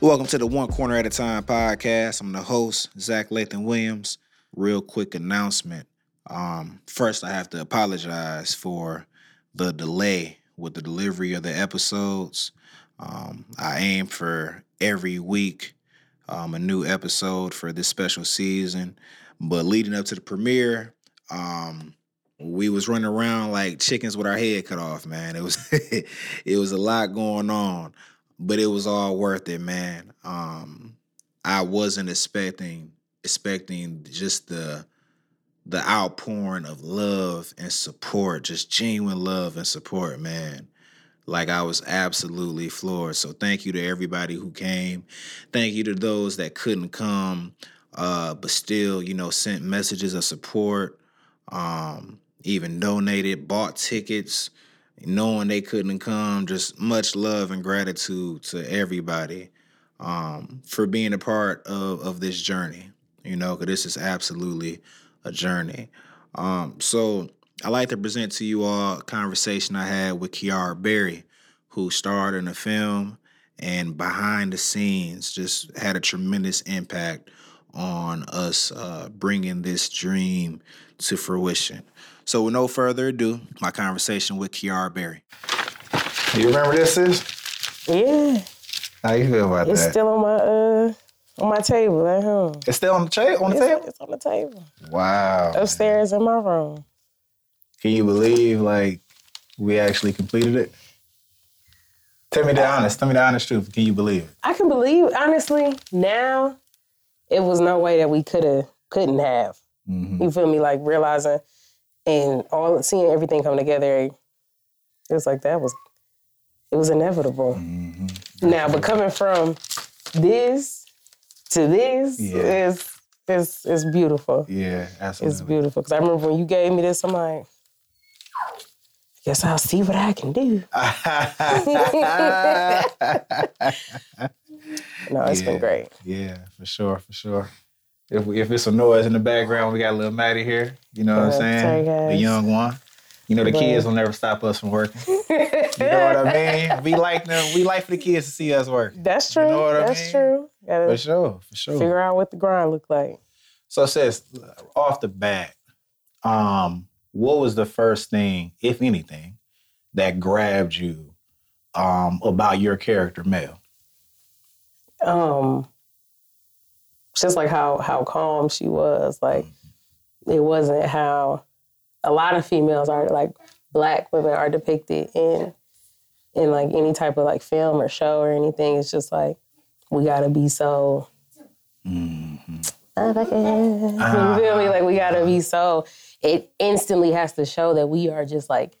Welcome to the One Corner at a Time podcast. I'm the host, Zach Lathan Williams. Real quick announcement. Um, first, I have to apologize for the delay with the delivery of the episodes. Um, I aim for every week um, a new episode for this special season, but leading up to the premiere, um, we was running around like chickens with our head cut off. Man, it was it was a lot going on but it was all worth it, man. Um, I wasn't expecting expecting just the the outpouring of love and support, just genuine love and support, man. Like I was absolutely floored. So thank you to everybody who came. Thank you to those that couldn't come, uh, but still, you know, sent messages of support, um, even donated, bought tickets, knowing they couldn't come. Just much love and gratitude to everybody um, for being a part of, of this journey, you know, because this is absolutely a journey. Um, so I'd like to present to you all a conversation I had with Kiara Berry, who starred in the film and behind the scenes just had a tremendous impact on us uh, bringing this dream to fruition. So, with no further ado, my conversation with Kiara Berry. You remember this is? Yeah. How you feel about it's that? It's still on my uh on my table at home. it's still on the, cha- on the It's, table? it's on the table. Wow. Upstairs in my room. Can you believe, like, we actually completed it? Tell me the honest. Tell me the honest truth. Can you believe it? I can believe, honestly, now it was no way that we could have couldn't have. Mhm. You feel me? Like realizing and all seeing everything come together, it was like that was it was inevitable. Mm-hmm. Now, but coming from this to this Yeah. is is is beautiful. Yeah, absolutely. It's beautiful. Because I remember when you gave me this, I'm like, I guess I'll see what I can do. No, it's Yeah. been great. yeah, for sure, for sure. If we, if it's some noise in the background, we got a little Maddie here. You know what I'm saying? The young one. You know the Yeah. kids will never stop us from working. You know what I mean? We like them. We like for the kids to see us work. That's true. You know what I That's mean? true. Gotta For sure, for sure. figure out what the grind look like. So it says off the bat, um, what was the first thing, if anything, that grabbed you um, about your character, Mel? Um, just like how how calm she was. Like it wasn't how a lot of females are like black women are depicted in in like any type of like film or show or anything. It's just like we gotta be so motherfucking. Mm-hmm. You feel me? Like we gotta be so. It instantly has to show that we are just like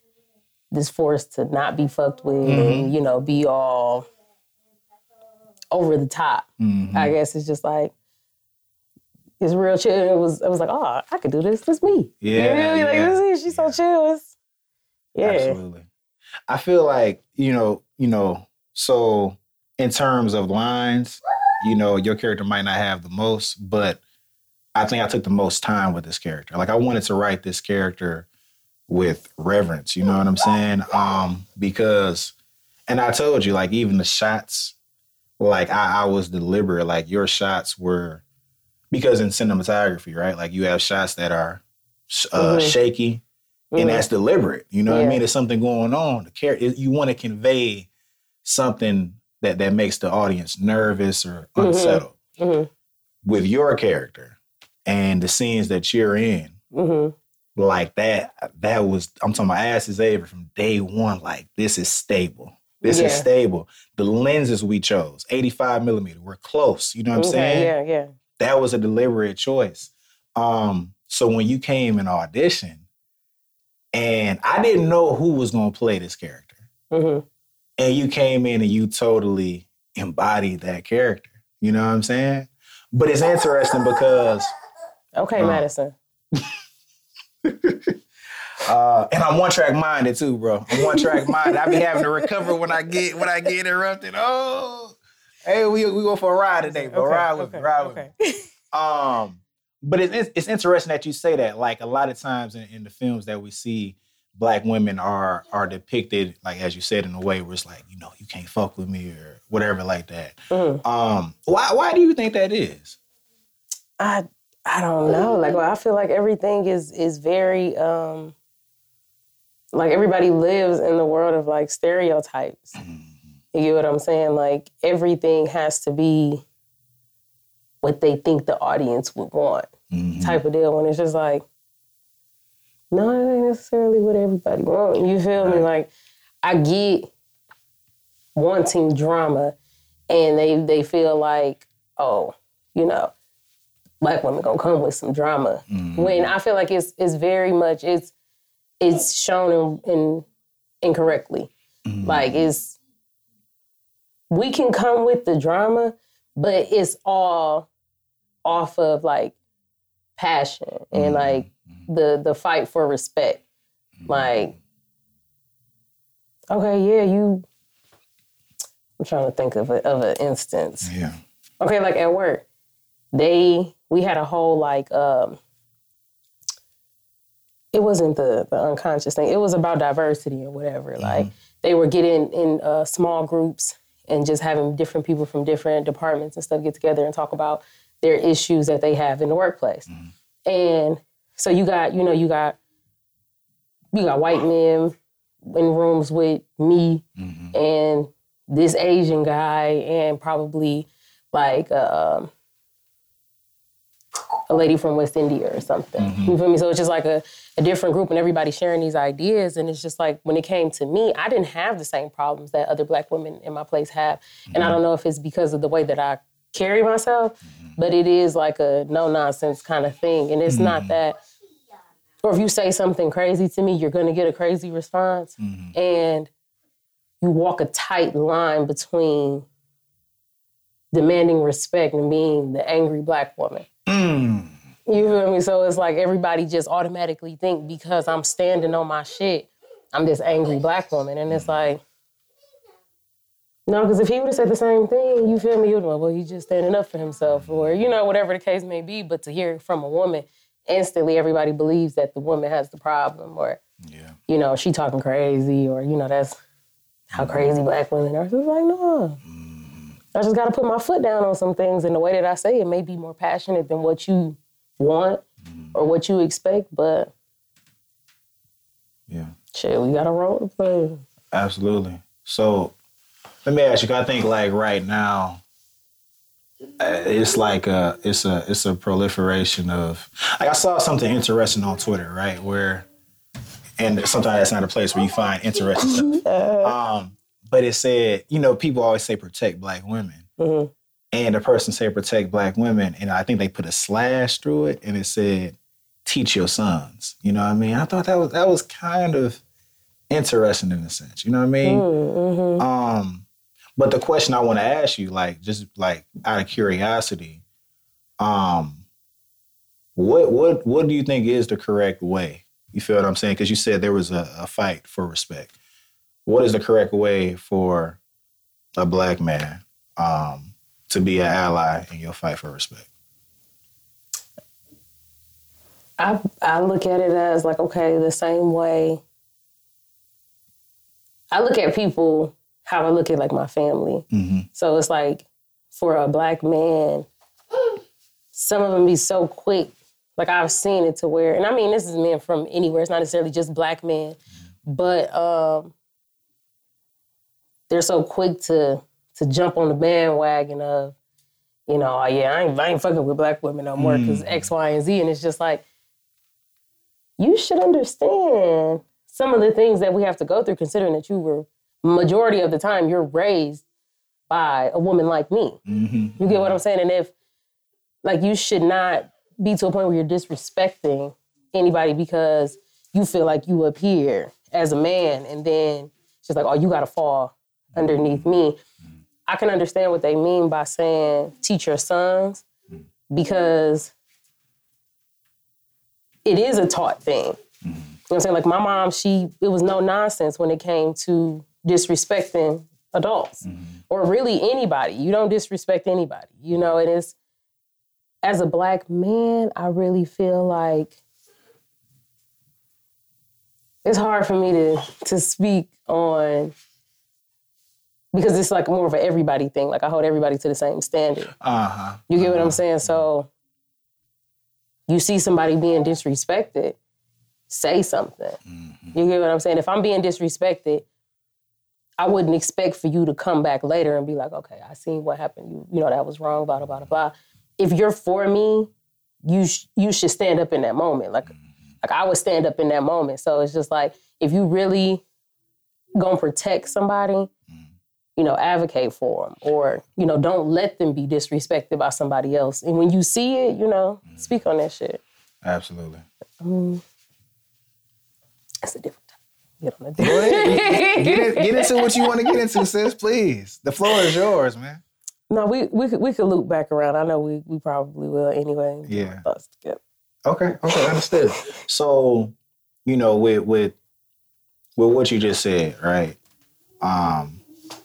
this force to not be fucked with, and mm-hmm. you know, be all over the top. I mm-hmm. guess it's just like it's real chill. It was. I was like, oh, I could do this. This me. Yeah, you? Like yeah, this is. She's so chill. It's, yeah. Absolutely. I feel like, you know, you know, so in terms of lines, you know, your character might not have the most, but I think I took the most time with this character. Like I wanted to write this character with reverence, you know what I'm saying? Um, because and I told you, like, even the shots, like I, I was deliberate, like your shots were because in cinematography, right? Like you have shots that are uh, Mhm. shaky, and Mhm. that's deliberate. You know what I mean? There's something going on. The character, you want to convey something that that makes the audience nervous or Mhm. unsettled. Mhm. With your character and the scenes that you're in, Mhm. like that, that was I'm talking about ass is Avery from day one. Like this is stable. This is stable. The lenses we chose, 85 millimeter, we're close. You know what I'm saying? Yeah, yeah. That was a deliberate choice. Um, so when you came and audition, and I didn't know who was going to play this character, hmm and you came in and you totally embodied that character. You know what I'm saying? But it's interesting because, Okay, Uh, Madison. uh, and I'm one track minded too, bro. I'm one track minded. I be having to recover when I get when I get interrupted. Oh, hey, we we go for a ride today, but Okay, ride with okay, me, ride with okay. me. Um, but it's it's interesting that you say that. Like a lot of times in, in the films that we see black women are are depicted like as you said in a way where it's like you know you can't fuck with me or whatever like that. Mm. Um, why why do you think that is? I I don't know. Like well, I feel like everything is is very um like everybody lives in the world of like stereotypes. You get what I'm saying? Like everything has to be what they think the audience would want, mm-hmm. type of deal. When it's just like, no, it ain't necessarily what everybody wants. You feel me? Like I get wanting drama, and they they feel like, oh, you know, black women gonna come with some drama. Mm-hmm. When I feel like it's it's very much it's it's shown in, in incorrectly. Mm-hmm. Like it's we can come with the drama, but it's all off of like passion and like the the fight for respect. Like, okay, yeah, you. I'm trying to think of a, of an instance. Yeah. Okay, like at work, they we had a whole like um it wasn't the the unconscious thing. It was about diversity or whatever. Like they were getting in uh, small groups and just having different people from different departments and stuff get together and talk about their issues that they have in the workplace. Mm-hmm. And so you got, you know, you got you got white men in rooms with me mm-hmm. and this Asian guy and probably like uh, um, a lady from West India or something. Mm-hmm. You feel me? So it's just like a, a different group and everybody sharing these ideas. And it's just like when it came to me, I didn't have the same problems that other black women in my place have. And I mm-hmm. don't know if it's because of the way that I carry myself, mm-hmm. but it is like a no nonsense kind of thing. And it's not that, or if you say something crazy to me, you're going to get a crazy response. And you walk a tight line between demanding respect and being the angry black woman. Mm. You feel me? So it's like everybody just automatically think because I'm standing on my shit, I'm this angry black woman. And it's like, no, because if he would have said the same thing, you feel me? You'd well, well, he's just standing up for himself, or you know, whatever the case may be. But to hear it from a woman, instantly everybody believes that the woman has the problem, or Yeah. you know, she talking crazy, or you know, that's how crazy black women are. So it's like, no. I just got to put my foot down on some things, and the way that I say it may be more passionate than what you want or what you expect, but Yeah. shit, we got a role to play. Absolutely. So let me ask you. I think like right now, uh, it's like a it's a it's a proliferation of. Like I saw something interesting on Twitter, right? Where, and sometimes that's not a place where you find interesting stuff. Um, but it said, you know, people always say protect black women, Mhm. and the person said protect black women, and I think they put a slash through it, and it said teach your sons. You know what I mean? I thought that was that was kind of interesting in a sense. You know what I mean? Mm-hmm. Um, but the question I want to ask you, like, just like out of curiosity, um, what what what do you think is the correct way? You feel what I'm saying? Because you said there was a, a fight for respect. What is the correct way for a black man um, to be an ally in your fight for respect? I I look at it as like okay, the same way. I look at people how I look at like my family. Mm-hmm. So it's like for a black man, some of them be so quick. Like I've seen it to where, and I mean this is men from anywhere. It's not necessarily just black men, but um, they're so quick to to jump on the bandwagon of, you know, oh yeah, I ain't, I ain't fucking with black women no more because X, Y, and Z, and it's just like you should understand some of the things that we have to go through, considering that you were majority of the time you're raised by a woman like me. Mm-hmm. You get what I'm saying? And if like you should not be to a point where you're disrespecting anybody because you feel like you up here as a man and then she's like, oh, you gotta fall underneath me. I can understand what they mean by saying teach your sons because it is a taught thing. You know what I'm saying? Like my mom, she it was no nonsense when it came to disrespecting adults or really anybody. You don't disrespect anybody, you know, and it's as a black man, I really feel like it's hard for me to to speak on because it's like more of an everybody thing. Like I hold everybody to the same standard. Uh huh. You get what I'm uh-huh. saying? So you see somebody being disrespected, say something. Mm-hmm. You get what I'm saying? If I'm being disrespected, I wouldn't expect for you to come back later and be like, okay, I seen what happened. You, you know, that was wrong, blah, blah, blah, blah. If you're for me, you sh- you should stand up in that moment. Like, mm-hmm. like I would stand up in that moment. So it's just like, if you really gonna protect somebody, you know, advocate for them, or you know, don't let them be disrespected by somebody else. And when you see it, you know, speak on that shit. Absolutely. It's a different time. Get on the get, get into what you want to get into, sis. Please. The floor is yours, man. No, we we could we could loop back around. I know we we probably will anyway. Yeah. thoughts together. Okay. Okay. Understood. So, you know, with with with what you just said, right? Um,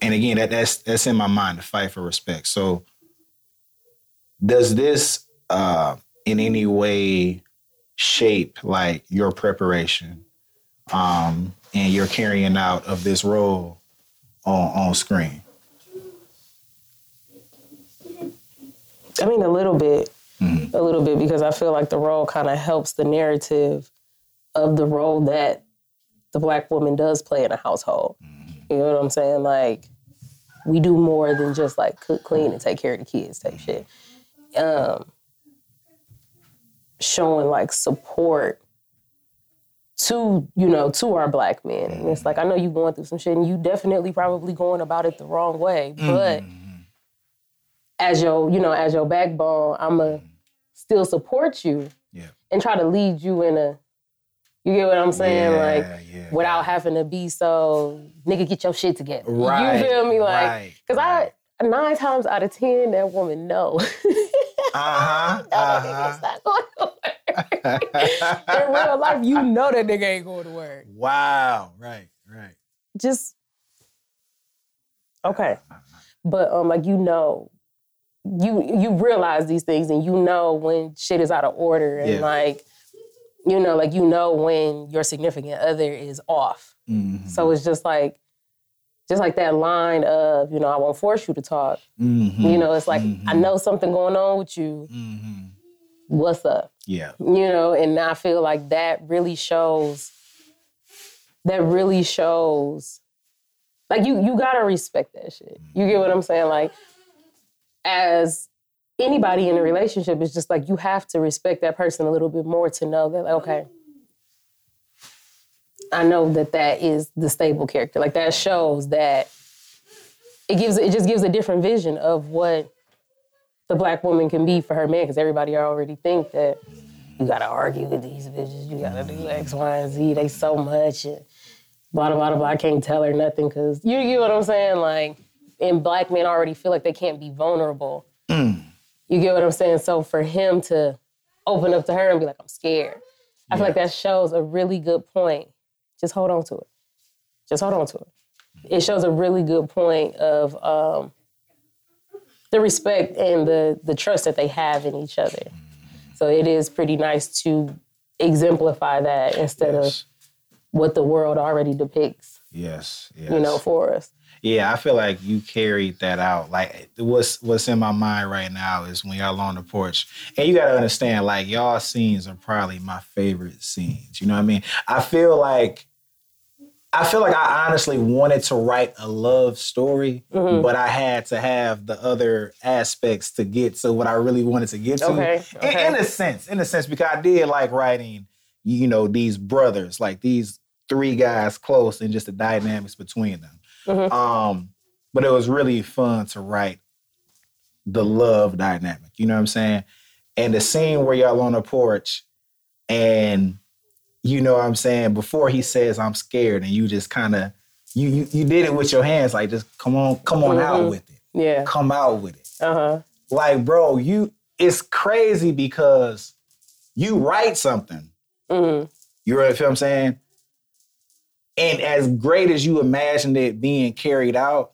and again, that that's that's in my mind to fight for respect. So, does this uh in any way shape like your preparation um and your carrying out of this role on on screen? I mean, a little bit, a little bit, because I feel like the role kind of helps the narrative of the role that the black woman does play in a household. You know what I'm saying? Like, we do more than just like cook, clean, and take care of the kids type shit. Um, showing like support to you know to our black men, and it's like I know you going through some shit, and you definitely probably going about it the wrong way, but as your, you know, as your backbone, I'ma still support you Yeah. and try to lead you in a you get what I'm saying? Yeah, like yeah, without having to be so nigga get your shit together. Right, You feel me? Like right, cause I nine times out of ten that woman know. Uh-huh. that Uh-huh. not going to work. in real life, you know that nigga ain't going to work. Wow. Right. Right. Just okay. But um like you know you you realize these things and you know when shit is out of order and Yeah. like you know like you know when your significant other is off. Mhm. So it's just like just like that line of, you know, I won't force you to talk. Mhm. You know, it's like I know something going on with you. Mhm. What's up? Yeah. you know and i feel like that really shows that really shows like you you gotta respect that shit you get what i'm saying like as anybody in a relationship is just like you have to respect that person a little bit more to know that like, okay i know that that is the stable character like that shows that it gives it just gives a different vision of what the black woman can be for her man because everybody already think that you gotta argue with these bitches, you gotta do X, Y, and Z. They so much and blah blah blah blah. I can't tell her nothing because you get what I'm saying. Like, and black men already feel like they can't be vulnerable. Mm. You get what I'm saying. So for him to open up to her and be like, "I'm scared," I feel like that shows a really good point. Just hold on to it. Just hold on to it. It shows a really good point of um, the respect and the the trust that they have in each other. So it is pretty nice to exemplify that instead Yes. of what the world already depicts, Yes. Yes. you know, for us. Yeah, I feel like you carried that out. Like what's what's in my mind right now is when y'all on the porch, and you gotta understand, like y'all scenes are probably my favorite scenes. You know what I mean? I feel like I feel like I honestly wanted to write a love story, Mm-hmm. but I had to have the other aspects to get to what I really wanted to get to. Okay, In- okay. In, a sense, in a sense, because I did like writing, you know, these brothers, like these three guys close, and just the dynamics between them. Mm-hmm. Um, but it was really fun to write the love dynamic. You know what I'm saying? And the scene where y'all on the porch, and you know what I'm saying, before he says I'm scared, and you just kind of you, you you did it with your hands, like just come on, come on out Mhm. with it. Yeah. Come out with it. Uh huh. Like, bro, you it's crazy because you write something. hmm You know what I'm saying? And as great as you imagined it being carried out,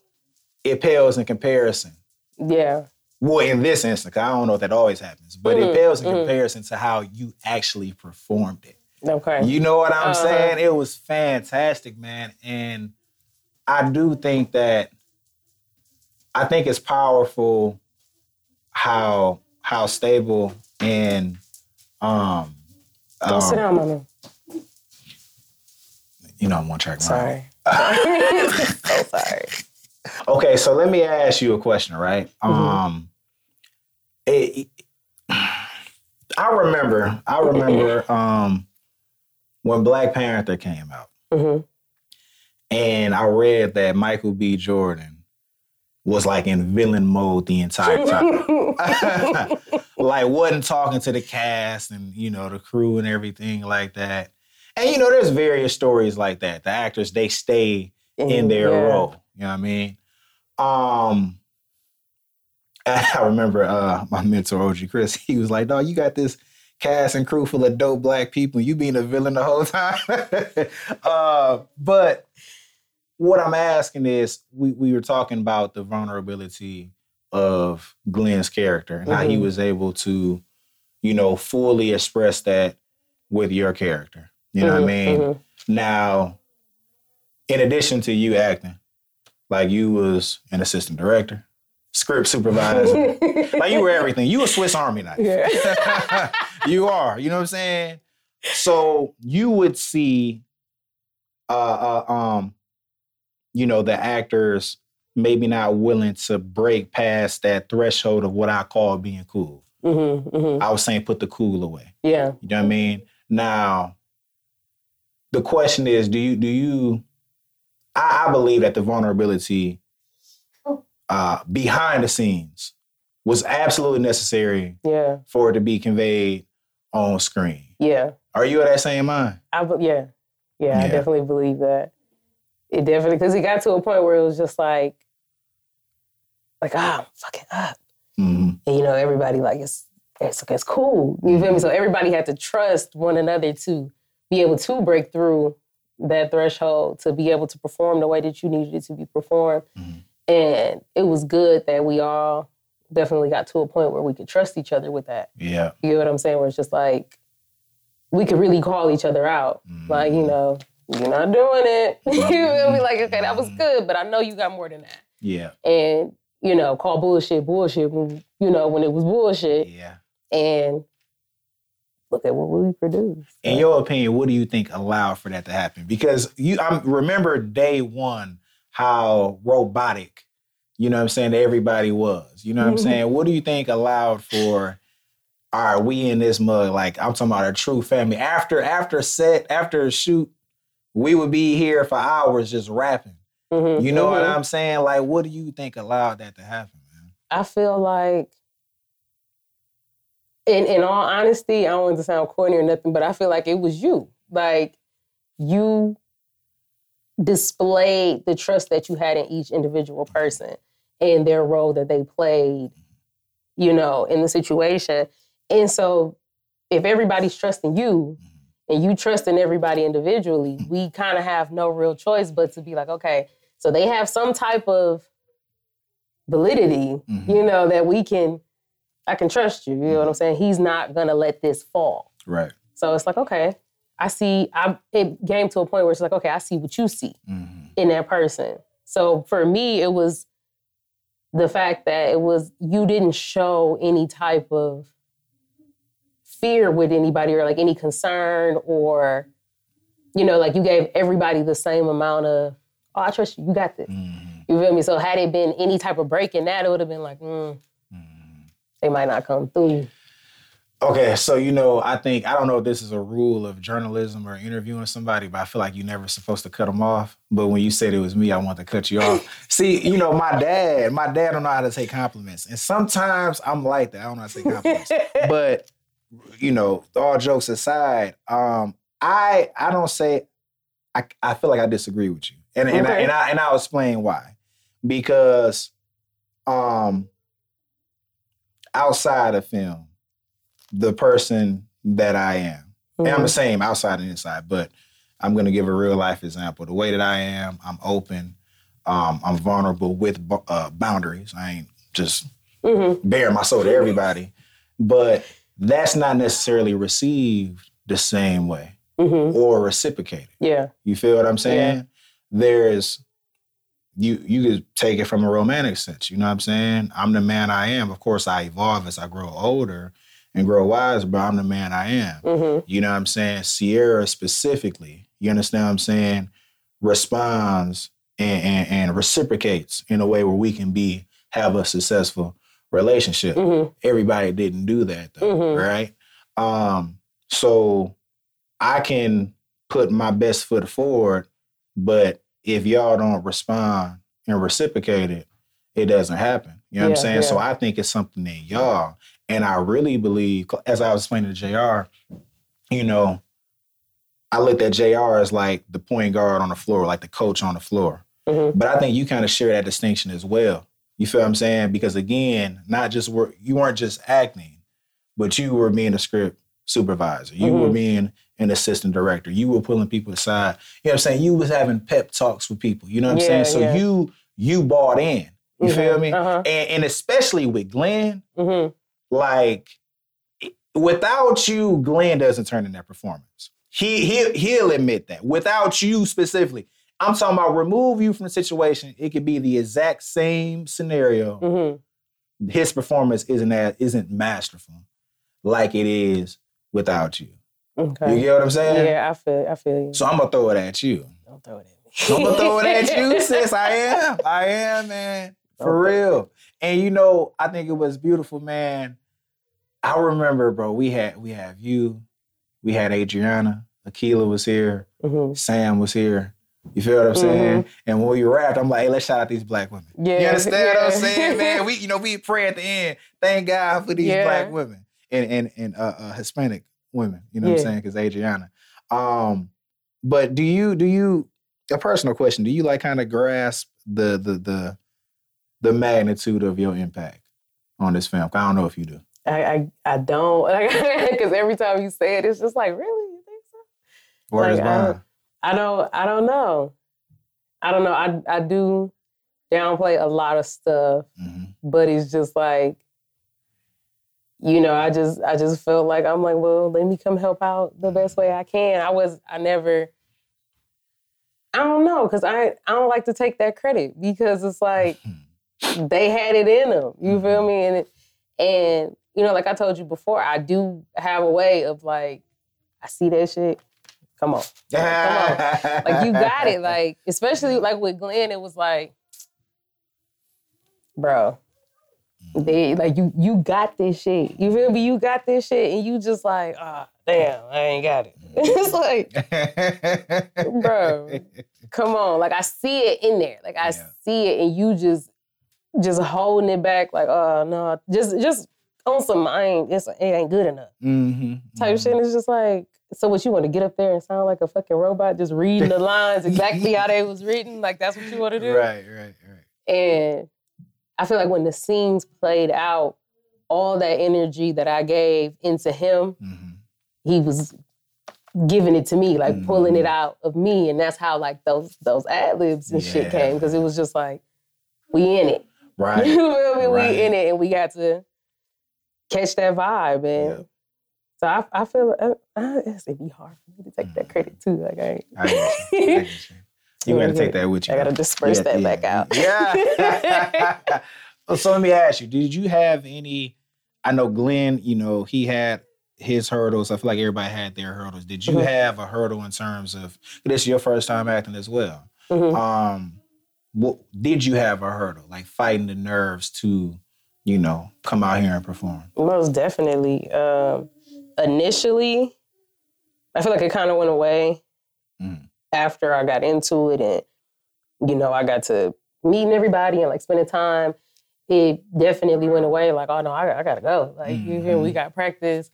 it pales in comparison. Yeah. Well, in this instance, I don't know if that always happens, but Mhm, it pales in mhm. comparison to how you actually performed it. Okay. You know what I'm Uh-huh. saying? It was fantastic, man. And I do think that I think it's powerful how how stable and um, Don't um, sit down, mama. You know I'm on track. Sorry. so sorry. Okay, so let me ask you a question, right? Mm-hmm. Um, it, I remember, I remember um, when Black Panther came out, Mhm. and I read that Michael B. Jordan was like in villain mode the entire time, like wasn't talking to the cast and you know the crew and everything like that. And you know, there's various stories like that. The actors they stay in their Yeah. role. You know what I mean? Um, I remember uh, my mentor OG Chris. He was like, "Dog, you got this cast and crew full of dope black people. You being a villain the whole time." uh, but what I'm asking is, we we were talking about the vulnerability of Glenn's character and how he Mhm. was able to, you know, fully express that with your character. You know what I Mhm, mean? mhm. Now, in addition to you acting, like you was an assistant director, script supervisor, like you were everything. You a Swiss Army knife. Yeah. you are. You know what I'm saying? So you would see, uh, uh, um, you know, the actors maybe not willing to break past that threshold of what I call being cool. Mhm, mhm. I was saying, put the cool away. Yeah. You know what I mean? Now, the question is, do you do you I, I believe that the vulnerability uh behind the scenes was absolutely necessary Yeah. for it to be conveyed on screen. Yeah. Are you of that same mind? I be- yeah. yeah, I definitely believe that. It definitely because it got to a point where it was just like, like ah, I'm fucking up, hmm and you know everybody like it's it's it's cool. You feel me? So everybody had to trust one another to be able to break through that threshold to be able to perform the way that you needed it to be performed, Mhm. and it was good that we all definitely got to a point where we could trust each other with that. Yeah. You know what I'm saying? Where it's just like we could really call each other out. Mhm. Like, you know, you're not doing it. you feel me? Like, okay, that was good, but I know you got more than that. Yeah. And, you know, call bullshit bullshit when, you know, when it was bullshit. Yeah. And look at what we produced. In your opinion, what do you think allowed for that to happen? Because you I remember day one how robotic, you know what I'm saying, everybody was. You know what I'm saying? What do you think allowed for all right, we in this mug, like I'm talking about a true family. After after set, after a shoot, we would be here for hours just rapping. Mhm, You know what mhm. I'm saying? Like, what do you think allowed that to happen, man? I feel like, in in all honesty, I don't want to sound corny or nothing, but I feel like it was you. Like you displayed the trust that you had in each individual person and their role that they played, you know, in the situation. And so, if everybody's trusting you and you trusting everybody individually, we kind of have no real choice but to be like, okay, so they have some type of validity, Mhm. you know, that we can, I can trust you. You know what I'm saying? He's not gonna let this fall. Right. So it's like, okay, I see. I it came to a point where it's like, okay, I see what you see hmm in that person. So for me, it was the fact that it was you didn't show any type of fear with anybody or like any concern or you know like you gave everybody the same amount of oh I trust you you got this hmm you feel me so had it been any type of break in that it would have been like mm, they might not come through Okay, so you know, I think I don't know if this is a rule of journalism or interviewing somebody, but I feel like you're never supposed to cut them off. But when you said it was me, I want to cut you off. See, you know, my dad, my dad don't know how to take compliments, and sometimes I'm like that. I don't know how to take compliments. but you know, all jokes aside, um, I I don't say I I feel like I disagree with you, and and I, and I and I'll explain why. Because, um, outside of film, the person that I am, and I'm the Mhm. same outside and inside, but I'm going to give a real life example. The way that I am, I'm open, um, I'm vulnerable with uh, boundaries. I ain't just Mhm. bare my soul to everybody, but that's not necessarily received the same way. hmm or reciprocated. Yeah. You feel what I'm saying? There's you you could take it from a romantic sense. You know what I'm saying? I'm the man I am. Of course, I evolve as I grow older and grow wise, but I'm the man I am. hmm You know what I'm saying? Sierra specifically, you understand what I'm saying? Responds and, and, and reciprocates in a way where we can be have a successful relationship. hmm Everybody didn't do that though, Mhm. right? Um, so I can put my best foot forward, but if y'all don't respond and reciprocate it, it doesn't happen. You know what I'm Yeah, saying? So. I think it's something in y'all. And I really believe, as I was explaining to JR, you know, I looked at JR as like the point guard on the floor, like the coach on the floor. hmm But I think you kind of share that distinction as well. You feel what I'm saying? Because again, not just were you weren't just acting, but you were being a script supervisor. You were Mhm. being an assistant director. You were pulling people aside. You know what I'm saying? You was having pep talks with people. You know what I'm saying? So yeah. you you bought in. You feel me? Uh-huh. And, and especially with Glenn, hmm like without you, Glenn doesn't turn in that performance. He he he'll admit that. Without you specifically, I'm talking about remove you from the situation. It could be the exact same scenario. hmm His performance isn't that isn't masterful like it is without you. Okay. You get what I'm saying? Yeah, I feel. I feel you. So I'm gonna throw it at you. Don't throw it at me. I'm gonna throw it at you, sis. I am. I am, man. For Okay. real. And you know, I think it was beautiful, man. I remember, bro, we had we have you, we had Adriana, Akila was here, hmm Sam was here. You feel what I'm saying? And when we rapped, I'm like, hey, let's shout out these black women. Yeah. You understand what I'm saying, man? We, you know, we pray at the end. Thank God for these Yeah. black women and and and uh, uh, Hispanic women. You know what I'm saying? Because Adriana. Um, but do you do you a personal question? Do you like kind of grasp the the the the magnitude of your impact on this film? I don't know if you do. I, I I don't because every time you say it, it's just like, really, you think so? Word Like, I bond. don't- I don't. I don't know. I don't know. I I do downplay a lot of stuff, Mhm. but it's just like, you know, I just I just felt like I'm like, well, let me come help out the best way I can. I was I never. I don't know because I I don't like to take that credit because it's like they had it in them. You feel mm-hmm. me? And it, and you know, like I told you before, I do have a way of like, I see that shit. Come on, come on, like you got it. Like especially like with Glenn, it was like, bro, they like you you got this shit. You feel me? You got this shit, and you just like, ah, damn, I ain't got it. it's like, bro, come on. Like I see it in there. Like I Yeah. see it, and you just just holding it back. Like, oh no, just just on some I ain't. It's, it ain't good enough hmm type shit. And it's just like, so what you want to get up there and sound like a fucking robot, just reading the lines exactly how they was written? Like that's what you want to do? Right, right, right. And I feel like when the scenes played out, all that energy that I gave into him, hmm he was giving it to me, like pulling Mhm. it out of me, and that's how like those those ad libs and shit came because it was just like we in it, Right. you feel me? Right. We in it, and we got to catch that vibe, and Yeah. so I, I feel uh, uh, it's it'd be hard for me to take that credit too. Like I, I. I you. Gotta take that with you. I gotta disperse Yeah, that yeah, back out. Yeah. Well, so let me ask you: Did you have any? I know Glenn. You know he had his hurdles. I feel like everybody had their hurdles. Did you Mhm. have a hurdle in terms of this? Is your first time acting as well. Mhm. Um, what did you have a hurdle like fighting the nerves to, you know, come out here and perform? Most definitely. Um, initially, I feel like it kind of went away Mm. After I got into it, and you know, I got to meeting everybody and like spending time. It definitely went away. Like, oh no, I, I gotta go. Like, you hear, we got practice.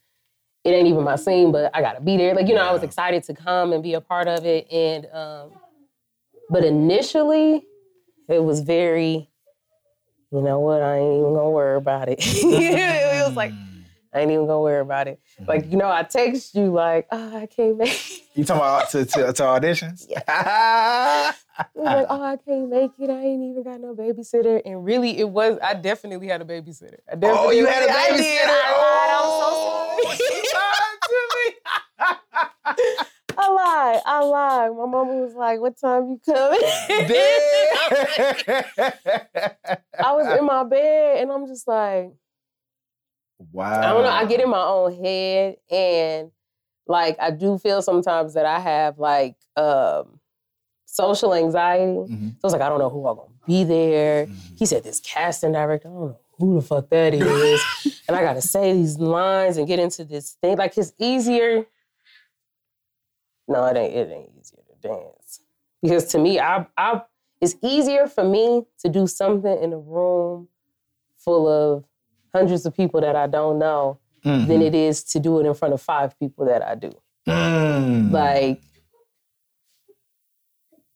It ain't even my scene, but I gotta be there. Like, you know, I was excited to come and be a part of it. And um, but initially, it was very, you know what? I ain't even gonna worry about it. it was like. I ain't even gonna worry about it. Mm-hmm. Like, you know, I text you like, oh, I can't make it. you talking about to, to, to auditions? I was like, oh, I can't make it. I ain't even got no babysitter. And really, it was, I definitely had a babysitter. I oh, definitely Oh, you had a I babysitter. did. I lied. Oh, I'm so oh, sorry. she lied to me. I gonna lie. My mama was like, "What time you coming?" I was in my bed and I'm just like, wow. I don't know. I get in my own head and like I do feel sometimes that I have like um social anxiety. Mhm. So it's like I don't know who I'm gonna be there. Mhm. He said this casting director, I don't know who the fuck that is. and I gotta say these lines and get into this thing. Like it's easier. No, it ain't it ain't easier to dance. Because to me, I I it's easier for me to do something in a room full of hundreds of people that I don't know Mhm. than it is to do it in front of five people that I do. Mm. Like,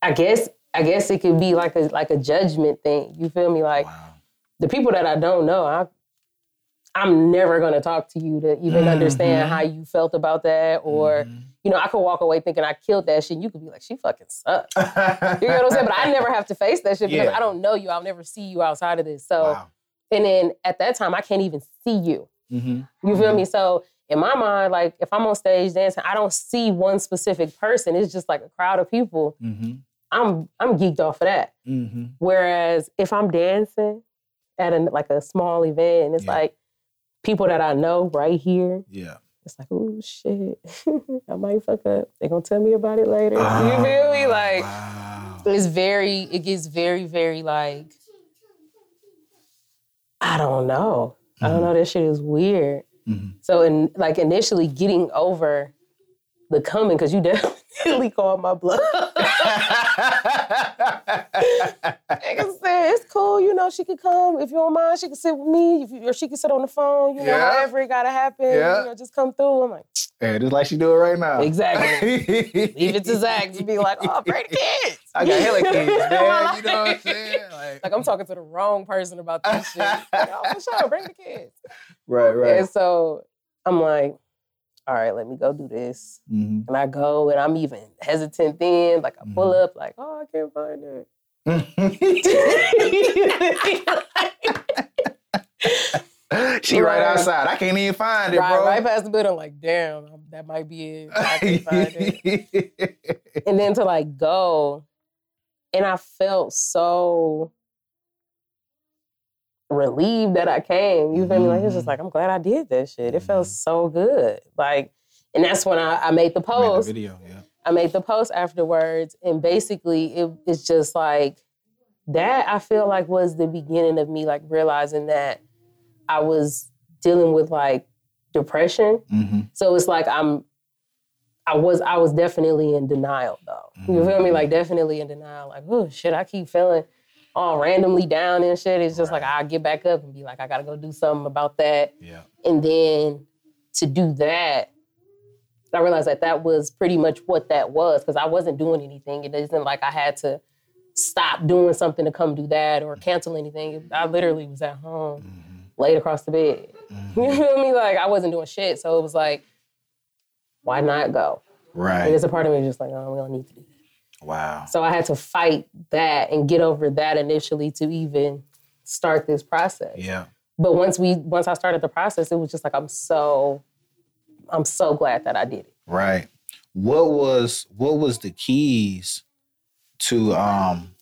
I guess I guess it could be like a like a judgment thing. You feel me? Like wow. the people that I don't know, I I'm never gonna talk to you to even understand Mhm. how you felt about that, or Mhm. you know, I could walk away thinking I killed that shit. And you could be like, she fucking sucks. You know what I'm saying? But I never have to face that shit because Yeah. I don't know you. I'll never see you outside of this. So, Wow. And then at that time, I can't even see you. Mhm. You feel me? So in my mind, like if I'm on stage dancing, I don't see one specific person. It's just like a crowd of people. Mhm. I'm I'm geeked off of that. Mhm. Whereas if I'm dancing at a, like a small event it's Yeah. like people that I know right here, Yeah. it's like, oh shit, I might fuck up. They gonna tell me about it later. you Ah, feel me? Like wow. it's very, it gets very, very like, I don't know. I don't know. That shit is weird. Mhm. So, in like initially getting over the coming, because you definitely called my bluff. Nigga said it's cool, you know. She could come if you don't mind. She could sit with me, if you, or she could sit on the phone. You know, Yeah. however it gotta happen. Yeah. You know, just come through. I'm like, Hey, just like she do it right now. exactly. Leave it to Zach to be like, oh, bring the kids. I got hella kids, man. You know what I'm saying? Like, Like I'm talking to the wrong person about this shit. Like, oh, for sure, bring the kids. right, right. And so I'm like, all right, let me go do this. Mhm. And I go, and I'm even hesitant then. Like I pull Mhm. up, like, oh, I can't find it. she right Right. outside. I can't even find it, right, bro. right past the building. I'm like, damn, that might be it. I can't find it. And then to like go, and I felt so relieved that I came. You feel me? Like it's just Mhm. like I'm glad I did that shit. It felt Mhm. so good. Like, and that's when I, I made the Made the post. video, yeah. I made the post afterwards, and basically it, it's just like that. I feel like was the beginning of me like realizing that I was dealing with like depression. Mm-hmm. So it's like I'm, I was I was definitely in denial though. You feel me? Like definitely in denial. Like oh shit, I keep feeling all randomly down and shit. It's just like I get back up and be like I gotta go do something about that. Yeah. And then to do that, I realized that that was pretty much what that was because I wasn't doing anything. It isn't like I had to stop doing something to come do that or cancel anything. I literally was at home, Mm-hmm. Laid across the bed. You feel me? Like I wasn't doing shit. So it was like, why not go? And Right. there's a part of me just like, oh, we don't need to do that. Wow. So I had to fight that and get over that initially to even start this process. Yeah. But once we once I started the process, it was just like I'm so I'm so glad that I did it. Right. What was what was the keys to um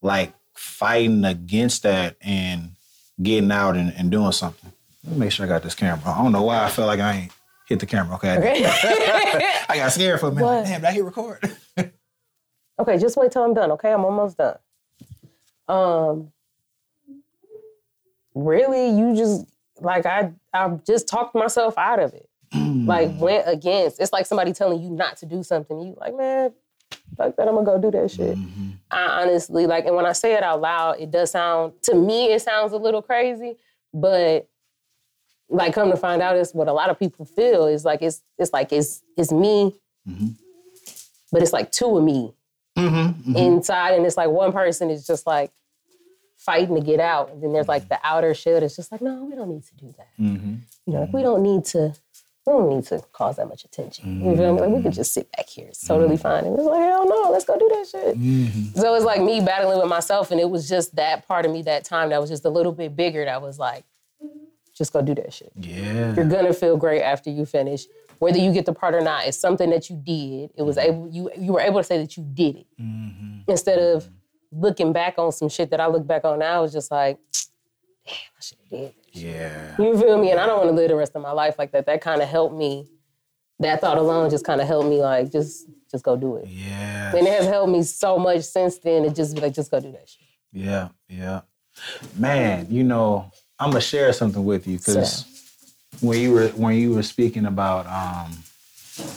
like fighting against that and getting out and, and doing something? Let me make sure I got this camera. I don't know why I felt like I ain't hit the camera. Okay. Okay. I got scared for a minute. What? Damn, did I hit record? okay, just wait till I'm done, okay? I'm almost done. Um really you just like I I just talked myself out of it. Like went against. It's like somebody telling you not to do something. You like, man, fuck that, I'm gonna go do that shit. Mhm. I honestly like, and when I say it out loud, it does sound to me it sounds a little crazy, but like come to find out, it's what a lot of people feel is like it's it's like it's it's me, Mhm. but it's like two of me Mhm. Mhm. inside, and it's like one person is just like fighting to get out, and then there's like the outer shell that's just like, no, we don't need to do that. Mhm. You know, like we don't need to. We don't need to cause that much attention. You feel me? Like we could mm. just sit back here. It's totally mm. fine. And it's like, hell no, let's go do that shit. Mhm. So it's like me battling with myself, and it was just that part of me that time that was just a little bit bigger. That was like, just go do that shit. Yeah. You're gonna feel great after you finish. whether you get the part or not. It's something that you did. It was mm. able you you were able to say that you did it mm-hmm. instead of mm-hmm. looking back on some shit that I look back on now. It's just like, damn, I should have did. that. Yeah. You feel me? And I don't want to live the rest of my life like that. That kind of helped me. That thought alone just kind of helped me. Like just just go do it. Yeah. And it has helped me so much since then. It just be like just go do that shit. Yeah, yeah. Man, you know, I'm gonna share something with you because when you were when you were speaking about um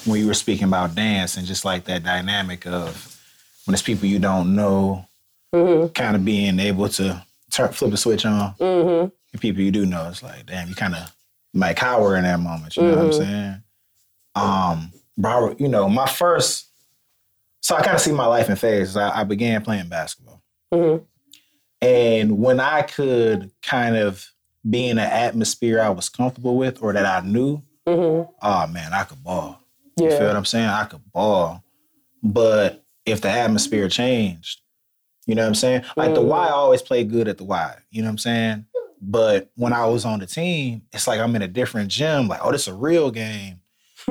when you were speaking about dance and just like that dynamic of when it's people you don't know, kind of being able to turn flip the switch on, mm-hmm. and people you do know, it's like damn, you kind of might cower in that moment. You know what I'm mm-hmm. saying? Um, bro, you know, my first. So I kind of see my life in phases. I, I began playing basketball. Mm-hmm. And when I could kind of be in an atmosphere I was comfortable with or that I knew, oh man, I could ball. You feel what I'm saying? I could ball. But if the atmosphere changed, you know what I'm saying? Like the Y mm-hmm. always played good at the Y. You know what I'm saying? But when I was on the team, it's like I'm in a different gym. Like, oh, this is a real game.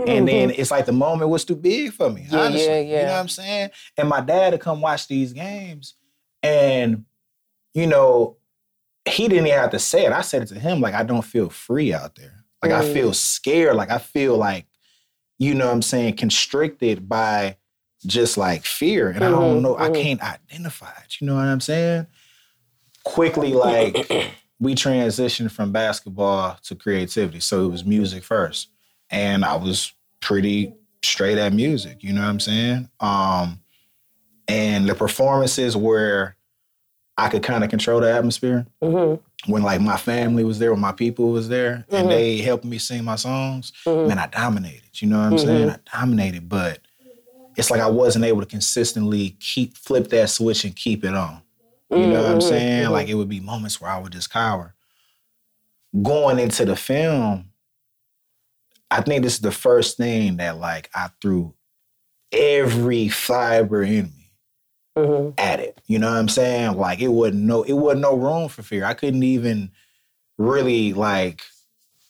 And then it's like the moment was too big for me. Yeah, honestly. yeah, You know what I'm saying? And my dad to come watch these games, and you know, he didn't even have to say it. I said it to him, like, I don't feel free out there. Like I feel mm. scared. Like I feel like, you know what I'm saying, constricted by just like fear. And I don't mm-hmm, know, I mm-hmm. can't identify it. You know what I'm saying? Quickly, like we transitioned from basketball to creativity. So it was music first. And I was pretty straight at music, you know what I'm saying? Um, and the performances where I could kind of control the atmosphere mm-hmm. when like my family was there, when my people was there, and they helped me sing my songs, man, I dominated. You know what I'm saying? I dominated, but it's like I wasn't able to consistently keep flip that switch and keep it on. You know what I'm saying? Like it would be moments where I would just cower. Going into the film, I think this is the first thing that like I threw every fiber in me Mm-hmm. at it. You know what I'm saying? Like it wasn't no it wasn't no room for fear. I couldn't even really like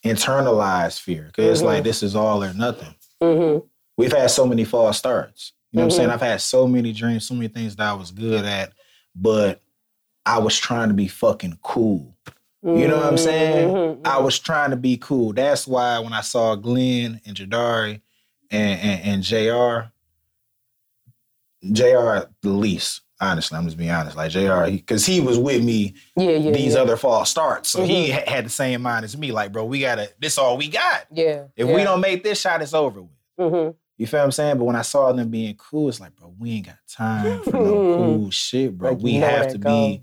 internalize fear. because it's like this is all or nothing. Mm-hmm. We've had so many false starts. You know what I'm saying? Mm-hmm. I've had so many dreams, so many things that I was good at, but I was trying to be fucking cool. You know what I'm saying? Mm-hmm, mm-hmm. I was trying to be cool. That's why when I saw Glenn and Jadari and, and, and JR, JR the least. Honestly, I'm just being honest. Like JR, because he, was with me Yeah, yeah. these yeah. other false starts. So he ha- had the same mind as me. Like, bro, we gotta, this all we got. Yeah. If we don't make this shot, it's over with. Mm-hmm. You feel what I'm saying? But when I saw them being cool, it's like, bro, we ain't got time for no cool shit, bro. Like, we have to be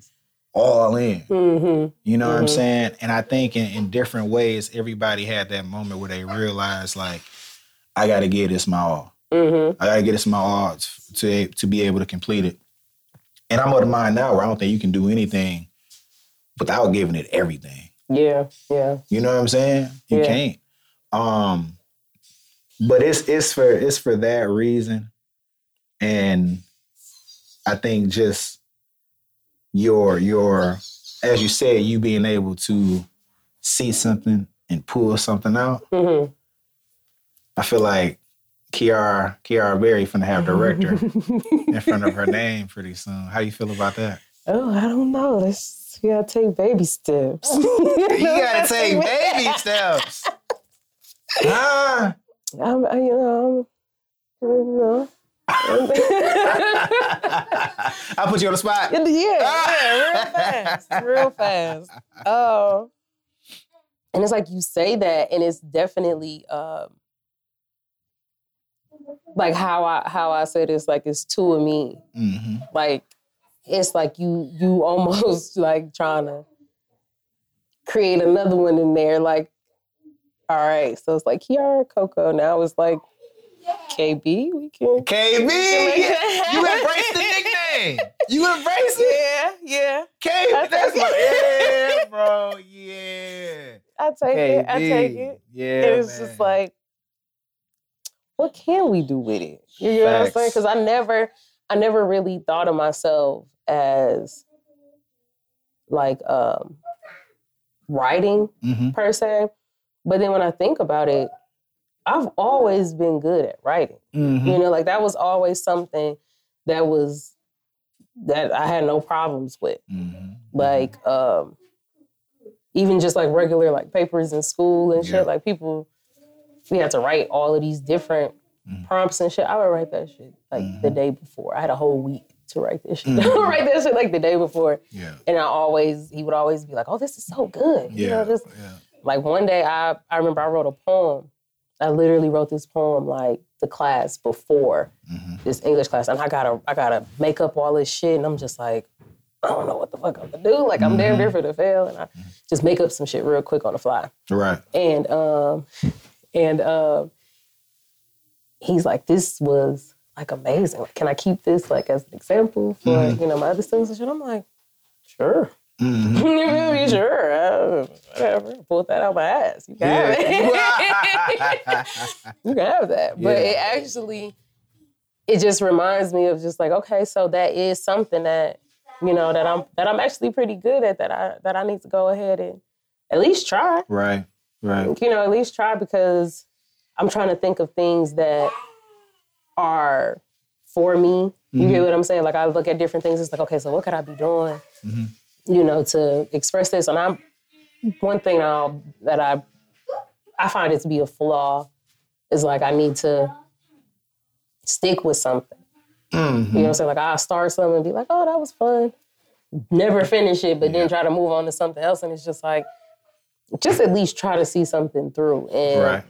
all in. Mm-hmm. You know what I'm saying? And I think in, in different ways, everybody had that moment where they realized, like, I got to give this my all. Mm-hmm. I got to get this my all to to be able to complete it. And I'm of the mind now where I don't think you can do anything without giving it everything. Yeah. Yeah. You know what I'm saying? You Yeah. can't. Um, but it's it's for it's for that reason, and I think just your your as you said, you being able to see something and pull something out. Mm-hmm. I feel like Kiara Kiara Berry finna have director in front of her name pretty soon. How you feel about that? Oh, I don't know. Let's you gotta take baby steps. You gotta take baby steps. Huh? I'm, I, you know, I'm, you know. I'll put you on the spot. yeah, yeah, real fast, real fast. Oh, and it's like you say that, and it's definitely um, like how I how I say this. Like it's two of me. hmm Like it's like you you almost like trying to create another one in there. Like, all right, so it's like Kiara Coco. Now it's like KB. We can. KB, make yeah, that you embrace the nickname. You embrace it. Yeah, yeah. KB, that's my yeah, bro. Yeah. I take it. I take it. Yeah. It was man. just like, what can we do with it? You know what I'm saying? Because I never, I never really thought of myself as like um writing Mhm. per se. But then when I think about it, I've always been good at writing. Mhm. You know, like that was always something that was that I had no problems with. Mhm. Like um even just like regular like papers in school and shit, Yeah. like people we had to write all of these different Mm-hmm. prompts and shit. I would write that shit like the day before. I had a whole week to write this shit. Mm-hmm. Write that shit like the day before. Yeah. And I always he would always be like, "Oh, this is so good." You know, Yeah. just yeah. Like one day I I remember I wrote a poem. I literally wrote this poem like the class before Mm-hmm. this English class, and I gotta I gotta make up all this shit, and I'm just like, I don't know what the fuck I'm gonna do. Like I'm damn near for to fail, and I just make up some shit real quick on the fly. Right. And um and um he's like, this was like amazing. Like, can I keep this like as an example for you know my other students and shit? I'm like, sure. Mhm. you feel me? Sure. Uh, whatever. Pulled that out my ass. You can have it. you can have that. But Yeah. it actually, it just reminds me of just like, okay, so that is something that, you know, that I'm that I'm actually pretty good at that I that I need to go ahead and at least try. Right. Right. You know, at least try because I'm trying to think of things that are for me. You get what I'm saying? Like I look at different things. It's like, okay, so what could I be doing? You know, to express this. And I'm one thing I'll, that I I find it to be a flaw is like I need to stick with something. You know what I'm saying? Like I'll start something and be like, oh, that was fun. Never finish it, but then try to move on to something else. And it's just like, just at least try to see something through. And Right.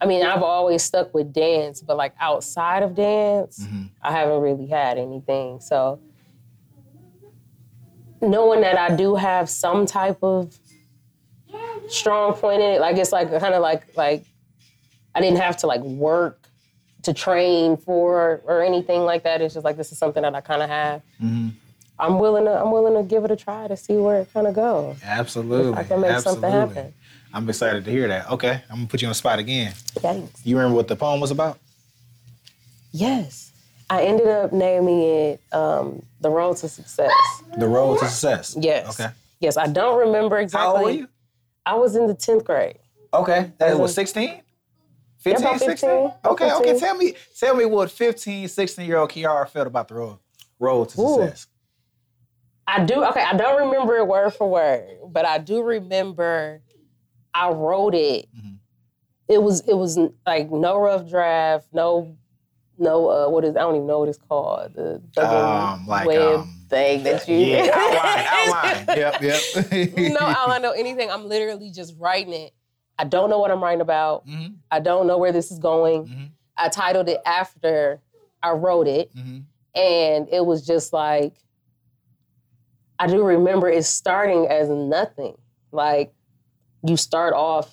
I mean, I've always stuck with dance, but like outside of dance, Mm-hmm. I haven't really had anything. So knowing that I do have some type of strong point in it, like it's like kind of like like I didn't have to like work to train for or anything like that. It's just like this is something that I kind of have. Mm-hmm. I'm willing to I'm willing to give it a try to see where it kind of goes. Absolutely. I can make Absolutely. something happen. I'm excited to hear that. Okay. I'm gonna put you on the spot again. Thanks. You remember what the poem was about? Yes. I ended up naming it um, The Road to Success. The road to success. Yes. Okay. Yes, I don't remember exactly. How old were you? I was in the 10th grade. Okay. That was Mhm. 16? 15, about 15. 16? Okay, okay. 15. Tell me, tell me what 15, 16 year old Kiara felt about the road, road to Ooh. success. I do, okay, I don't remember it word for word, but I do remember I wrote it. Mhm. It was, it was like no rough draft, no, no, uh, what is, I don't even know what it's called. The Um, like, web um, thing that you. Yeah, outline, outline. Yep, yep. no outline, no anything. I'm literally just writing it. I don't know what I'm writing about. Mhm, I don't know where this is going. mhm, I titled it after I wrote it, mhm. and it was just like I do remember it starting as nothing. Like you start off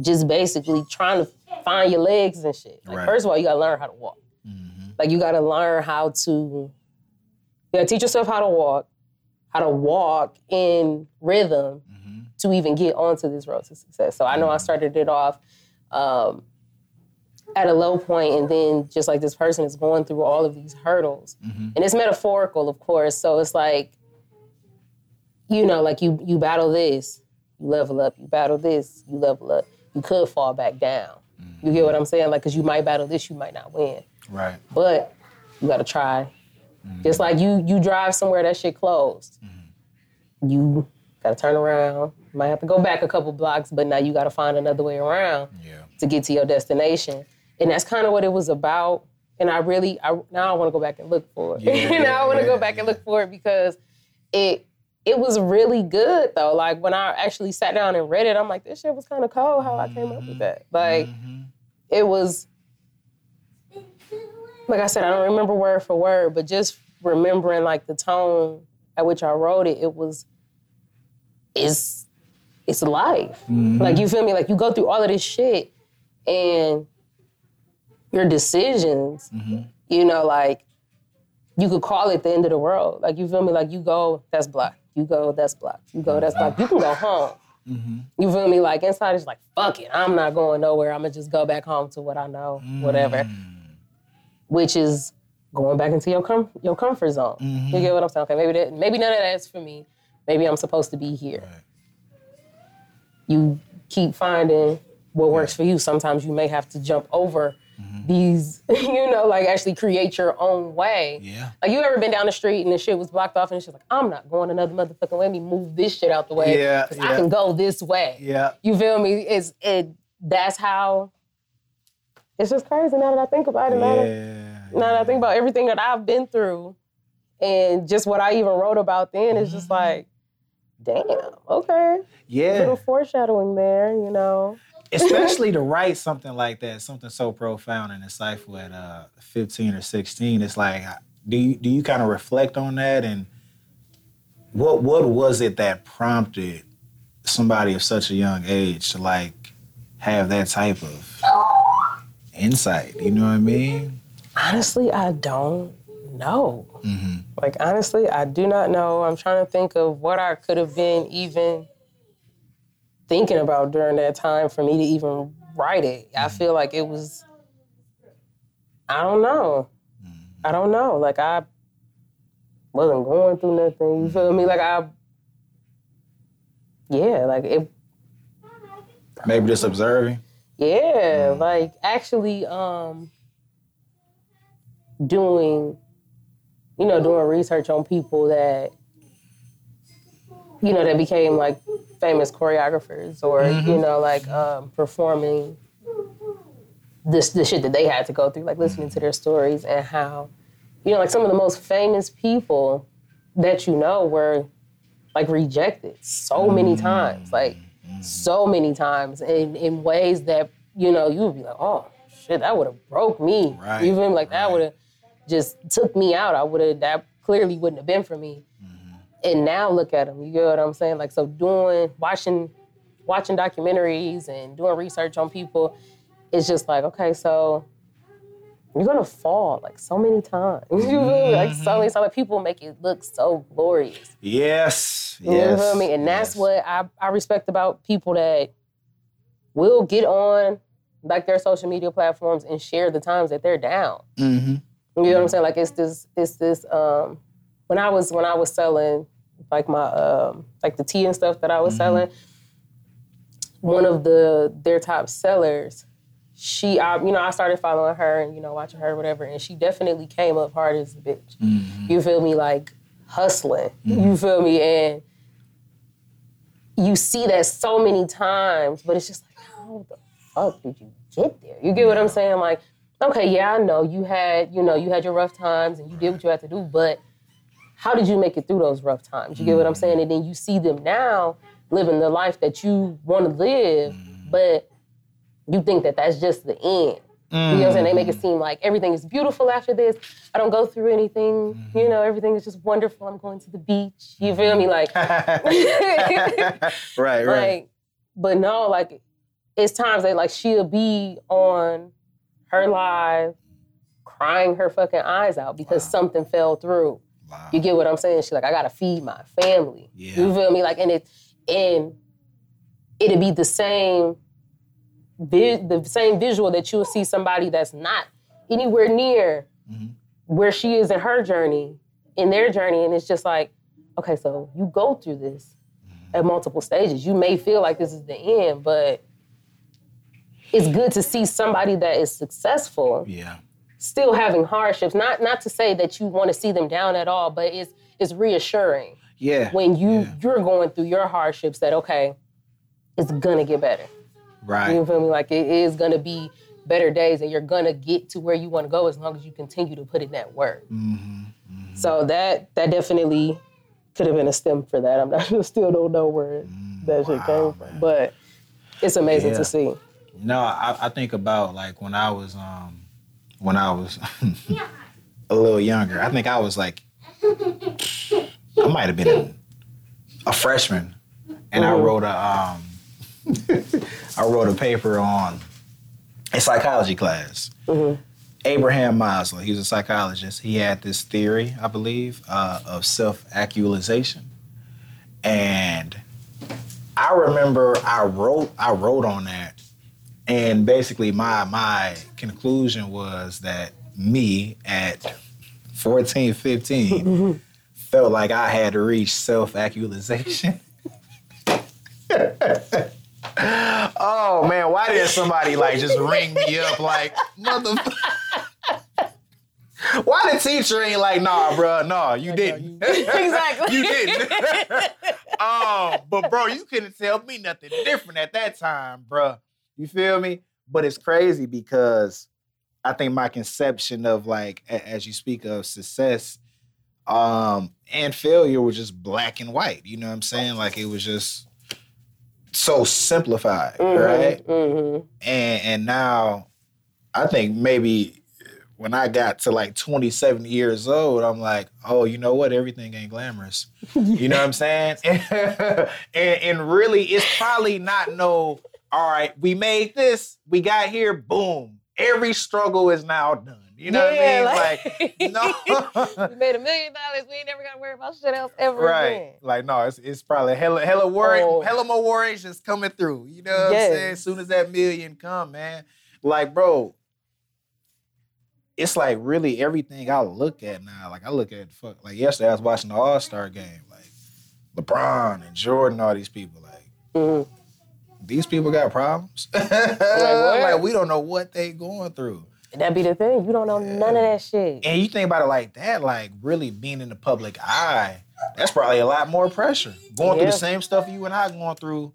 just basically trying to find your legs and shit. Like Right. first of all, you gotta learn how to walk. Mhm. Like you gotta learn how to you gotta teach yourself how to walk, how to walk in rhythm Mhm. to even get onto this road to success. So I know I started it off um, at a low point, and then just like this person is going through all of these hurdles, Mhm. and it's metaphorical, of course. So it's like, you know, like you you battle this, you level up. You battle this, you level up. You could fall back down. You get what I'm saying? Like, cause you might battle this, you might not win, Right. but you gotta try. Mm-hmm. Just like you you drive somewhere that shit closed, mm-hmm. you gotta turn around. You might have to go back a couple blocks, but now you gotta find another way around Yeah. to get to your destination. And that's kind of what it was about. And I really, I now I want to go back and look for it. Yeah, now I want to yeah, go back and look for it because it it was really good though. Like when I actually sat down and read it, I'm like, this shit was kind of cold how I came up with that. Mm-hmm. Like Mhm. it was like I said, I don't remember word for word, but just remembering like the tone at which I wrote it, it was it's it's life. Mm-hmm. Like you feel me? Like you go through all of this shit and your decisions, mm-hmm. you know, like you could call it the end of the world. Like you feel me? Like you go, that's blocked. You go, that's blocked. You go, that's blocked. You can go home. You feel me? Like inside it's like, fuck it. I'm not going nowhere. I'm gonna just go back home to what I know, whatever. Which is going back into your com- your comfort zone. You get what I'm saying? Okay, maybe that maybe none of that's for me. Maybe I'm supposed to be here. Right. You keep finding what works for you. Sometimes you may have to jump over Mm-hmm. These, you know, like actually create your own way. Yeah. Like you ever been down the street and the shit was blocked off and she's like, I'm not going another motherfucking way. Let me move this shit out the way. Yeah, 'cause yeah. I can go this way. Yeah. You feel me? It's it that's how it's just crazy now that I think about it. Now that- Yeah. now that I think about everything that I've been through and just what I even wrote about then, it's just mm-hmm. like, damn, okay. Yeah. A Little foreshadowing there, you know. Especially to write something like that, something so profound and insightful at uh, 15 or 16. It's like, do you do you kind of reflect on that and what what was it that prompted somebody of such a young age to like have that type of insight? You know what I mean? Honestly, I don't know. Mm-hmm. Like, honestly, I do not know. I'm trying to think of what I could have been even thinking about during that time for me to even write it. I mm-hmm. feel like it was, I don't know. Mm-hmm. I don't know. Like, I wasn't going through nothing. You feel me? Like, I, yeah, like it, Maybe just observing. yeah, mm-hmm. like actually um doing you know, doing research on people that you know, that became like famous choreographers or, you know, like um performing this the shit that they had to go through, like listening to their stories and how, you know, like some of the most famous people that you know were like rejected so many times. Like so many times in, in ways that, you know, you would be like, oh shit, that would have broke me. Right, me? Like that would have just took me out. I would have that clearly wouldn't have been for me. And now look at them. You get what I'm saying? Like so doing watching watching documentaries and doing research on people, it's just like, okay, so you're gonna fall like so many times. You feel me? Like so many so many people make it look so glorious. Yes. You Yes. feel me? And that's yes. what I, I respect about people that will get on like their social media platforms and share the times that they're down. Mhm. You know what I'm saying? Like it's this it's this um when I was when I was selling like my um like the tea and stuff that I was mm-hmm. selling, one of the their top sellers, she I you know, I started following her and you know, watching her whatever, and she definitely came up hard as a bitch. Mm-hmm. You feel me? Like hustling. Mm-hmm. You feel me? And you see that so many times, but it's just like, how the fuck did you get there? You get what I'm saying? Like, okay, yeah, I know you had, you know, you had your rough times and you did what you had to do, but how did you make it through those rough times? You get what I'm saying? And then you see them now living the life that you want to live, mm. but you think that that's just the end. You know what I'm saying? They make it mm. seem like everything is beautiful after this. I don't go through anything. You mm-hmm. know, everything is just wonderful. I'm going to the beach. You feel me? Like, right, right. like, but no, like, it's times that like she'll be on her live crying her fucking eyes out because something fell through. Wow. You get what I'm saying? She's like, I gotta feed my family. Yeah. You feel me? Like, and it and it'd be the same vi- the same visual that you'll see somebody that's not anywhere near Mm-hmm. where she is in her journey, in their journey, and it's just like, okay, so you go through this Mm-hmm. at multiple stages. You may feel like this is the end, but it's good to see somebody that is successful Yeah. Still having hardships. Not not to say that you want to see them down at all, but it's it's reassuring Yeah. when you Yeah. you're going through your hardships that okay, it's gonna get better. Right. You feel me? Like it is gonna be better days, and you're gonna get to where you want to go as long as you continue to put in that work. Mm-hmm. So that that definitely could have been a stem for that. I'm not still don't know where that shit came from, but it's amazing Yeah. to see. No, I, I think about like when I was um when I was a little younger. I think I was like I might have been a freshman, and I wrote a um I wrote a paper on a psychology class. Abraham Maslow, he was a psychologist. He had this theory, I believe, uh, of self-actualization, and I remember I wrote I wrote on that, and basically my my conclusion was that me at 14, 15 felt like I had to reach self actualization. oh man, why did somebody like just ring me up like motherfucker? Why the teacher ain't like, nah, bro, nah, you didn't. exactly. you didn't. um, but bro, you couldn't tell me nothing different at that time, bro. You feel me? But it's crazy because I think my conception of like, as you speak of success, um, and failure was just black and white. You know what I'm saying? Like it was just so simplified, right? hmm and and now I think maybe when I got to like 27 years old, I'm like, oh, you know what? Everything ain't glamorous. You know what I'm saying? and, and really, it's probably not no. All right, we made this. We got here. Boom. Every struggle is now done. You know what I mean? Like, like no. we made a million dollars. We ain't never to worry about shit else ever Right. again. Like, no, it's, it's probably hella, hella worry, Oh. hella more worries just coming through. You know what Yes. I'm saying? As soon as that million come, man. Like, bro, it's like really everything I look at now. Like, I look at fuck. Like yesterday, I was watching the All Star game. Like LeBron and Jordan, all these people. Like Mhm. These people got problems. what? like we don't know what they going through. That be the thing. You don't know none of that shit. And you think about it like that, like really being in the public eye, that's probably a lot more pressure. Going through the same stuff you and I going through,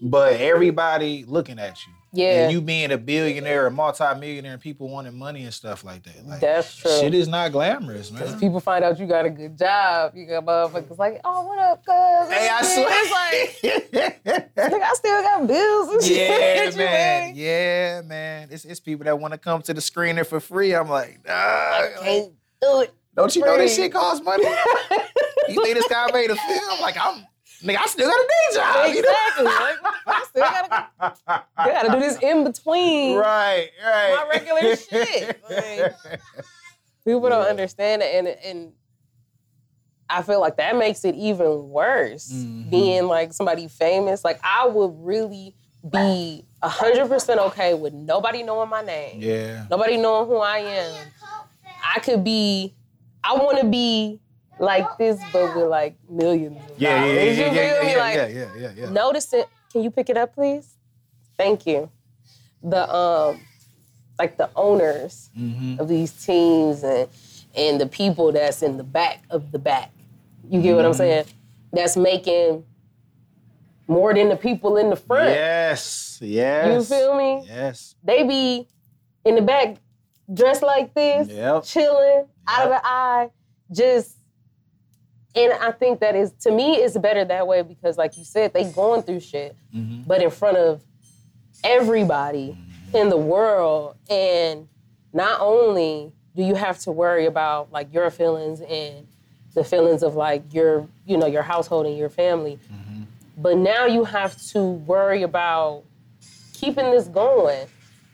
but everybody looking at you. Yeah. And you being a billionaire, a multimillionaire, and people wanting money and stuff like that. Like That's true. shit is not glamorous, man. People find out you got a good job. You got motherfuckers like, oh, what up, cuz? Hey, I swear. It's like, nigga, I still got bills and shit. yeah, You man. Yeah, man. It's, it's people that want to come to the screener for free. I'm like, nah. Can't do it. Don't you know this shit costs money? you think this guy made a film? Like, I'm, nigga, I still got a day job. you know? Exactly. Like, I still gotta, I gotta do this in between Right, right. my regular shit. Like, people don't understand it, and and I feel like that makes it even worse. Mhm. Being like somebody famous, like I would really be hundred percent okay with nobody knowing my name, yeah. nobody knowing who I am. I could be, I want to be like this, but with like millions. Of Yeah, yeah, yeah, You yeah, feel me? yeah, Like, yeah, yeah, yeah, yeah. Notice it. Can you pick it up, please? Thank you. The um, like the owners Mhm. of these teams and and the people that's in the back of the back. You get what I'm saying? That's making more than the people in the front. Yes, yes. You feel me? Yes. They be in the back dressed like this, Yep. chilling, out of the eye, just and I think that is to me it's better that way because like you said, they going through shit, Mhm. but in front of everybody in the world. And not only do you have to worry about like your feelings and the feelings of like your, you know, your household and your family, but now you have to worry about keeping this going,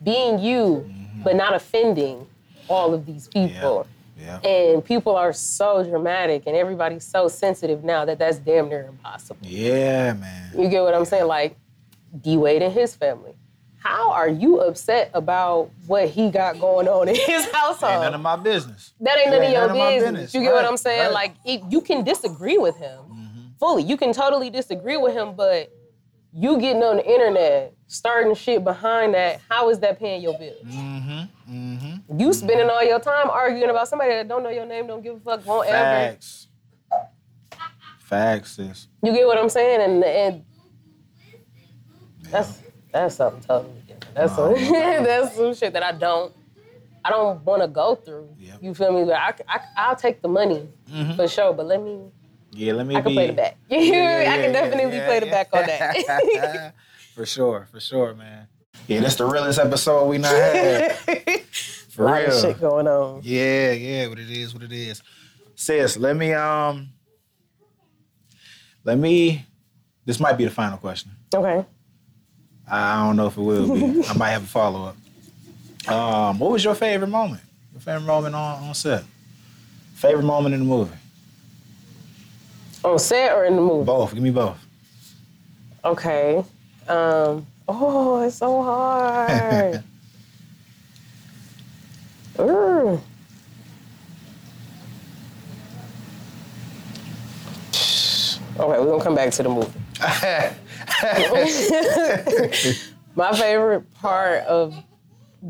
being you, but not offending all of these people. Yeah. And people are so dramatic and everybody's so sensitive now that that's damn near impossible. Yeah, man. You get what I'm saying? Like D Wade and his family. How are you upset about what he got going on in his household? Ain't none of my business. that ain't none ain't of your none of my business. business. You get what I'm saying? right. Like it, you can disagree with him Mm-hmm. fully. You can totally disagree with him, but you getting on the internet, starting shit behind that, how is that paying your bills? Mm-hmm. Mm-hmm. You spending all your time arguing about somebody that don't know your name, don't give a fuck, won't ever. Facts. Facts, sis. You get what I'm saying? And and that's that's something totally different. That's some, that's some shit that I don't I don't want to go through. Yep. You feel me? But I, I I'll take the money for sure. But let me Yeah, let me I can be. play the back. You Yeah, yeah, I can definitely yeah, play the yeah. back on that. for sure, for sure, man. Yeah, that's the realest episode we not had. For lot of real. shit going on. Yeah, yeah, what it is, what it is. Sis, let me um let me this might be the final question. Okay. I don't know if it will be. I might have a follow-up. Um, what was your favorite moment? Your favorite moment on, on set? Favorite moment in the movie? On set or in the movie? Both. Give me both. Okay. Um. Oh, it's so hard. Ooh. Okay, we're gonna come back to the movie. My favorite part of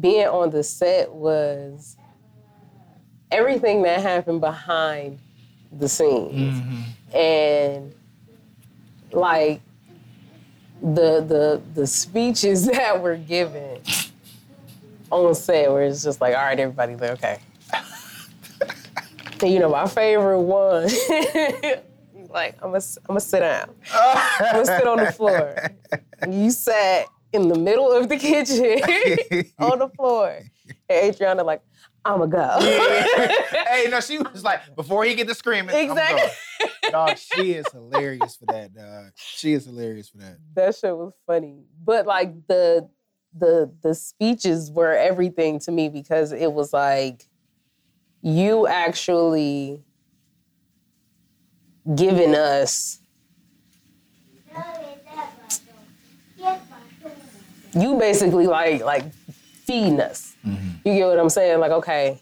being on the set was everything that happened behind the scenes. And like the the the speeches that were given on set where it's just like, all right, everybody, like, okay. You know, my favorite one, like, I'm gonna I'm gonna sit down. I'm gonna sit on the floor. You sat in the middle of the kitchen on the floor. And Adriana, like, I'ma go. hey, no, she was like, before he get to screaming, I'm Exactly. Dog, she is hilarious for that, dog. She is hilarious for that. that shit was funny. But like the the the speeches were everything to me because it was like you actually giving us you basically like like feeding us. You get what I'm saying? Like, okay,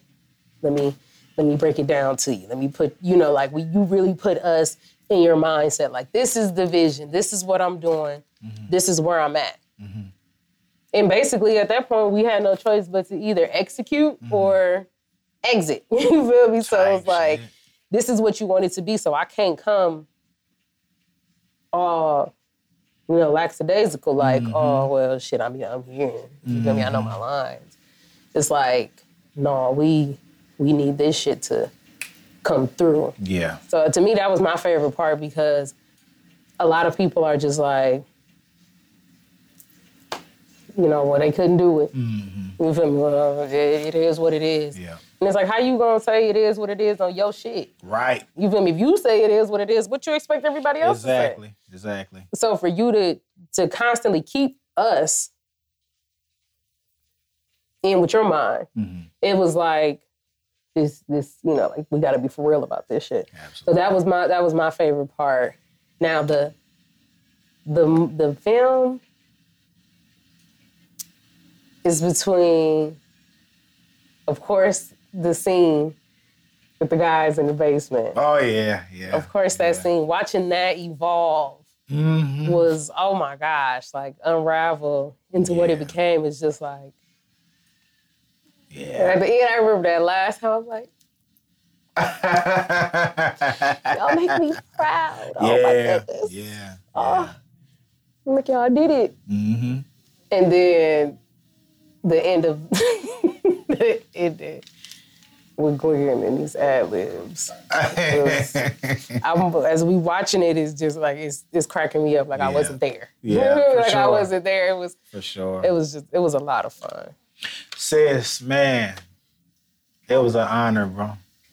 let me let me break it down to you. Let me put, you know, like we you really put us in your mindset. Like, this is the vision. This is what I'm doing. This is where I'm at. And basically, at that point, we had no choice but to either execute or exit. you feel me? So it's like, this is what you want it to be. So I can't come all, you know, lackadaisical, like, mm-hmm. oh, well, shit, I'm, I'm here. You feel me? I know my lines. It's like, no, we we need this shit to come through. Yeah. So to me, that was my favorite part because a lot of people are just like, you know, well, they couldn't do it. Mm-hmm. You feel me? Well, it, is what it is. Yeah. And it's like, how you gonna say it is what it is on your shit? Right. You feel me? If you say it is what it is, what you expect everybody else Exactly. to say? Exactly. So for you to to constantly keep us in with your mind, Mm-hmm. it was like this this you know like we got to be for real about this shit. So that was my that was my favorite part. Now the the the film is between, of course, the scene with the guys in the basement. Oh yeah, yeah. Of course, that scene, watching that evolve Mhm. was, oh my gosh, like unravel into what it became is just like, and Yeah. at the end, I remember that last time, I was like, y'all make me proud. Oh my yeah. goodness. Yeah. Oh, I'm like, y'all did it. Mm-hmm. And then the end of the ended with Glenn and these ad libs. I'm as we watching it, it's just like it's it's cracking me up. Like I wasn't there. Yeah, like I wasn't there. It was For sure. it was just it was a lot of fun. Sis, man, it was an honor, bro.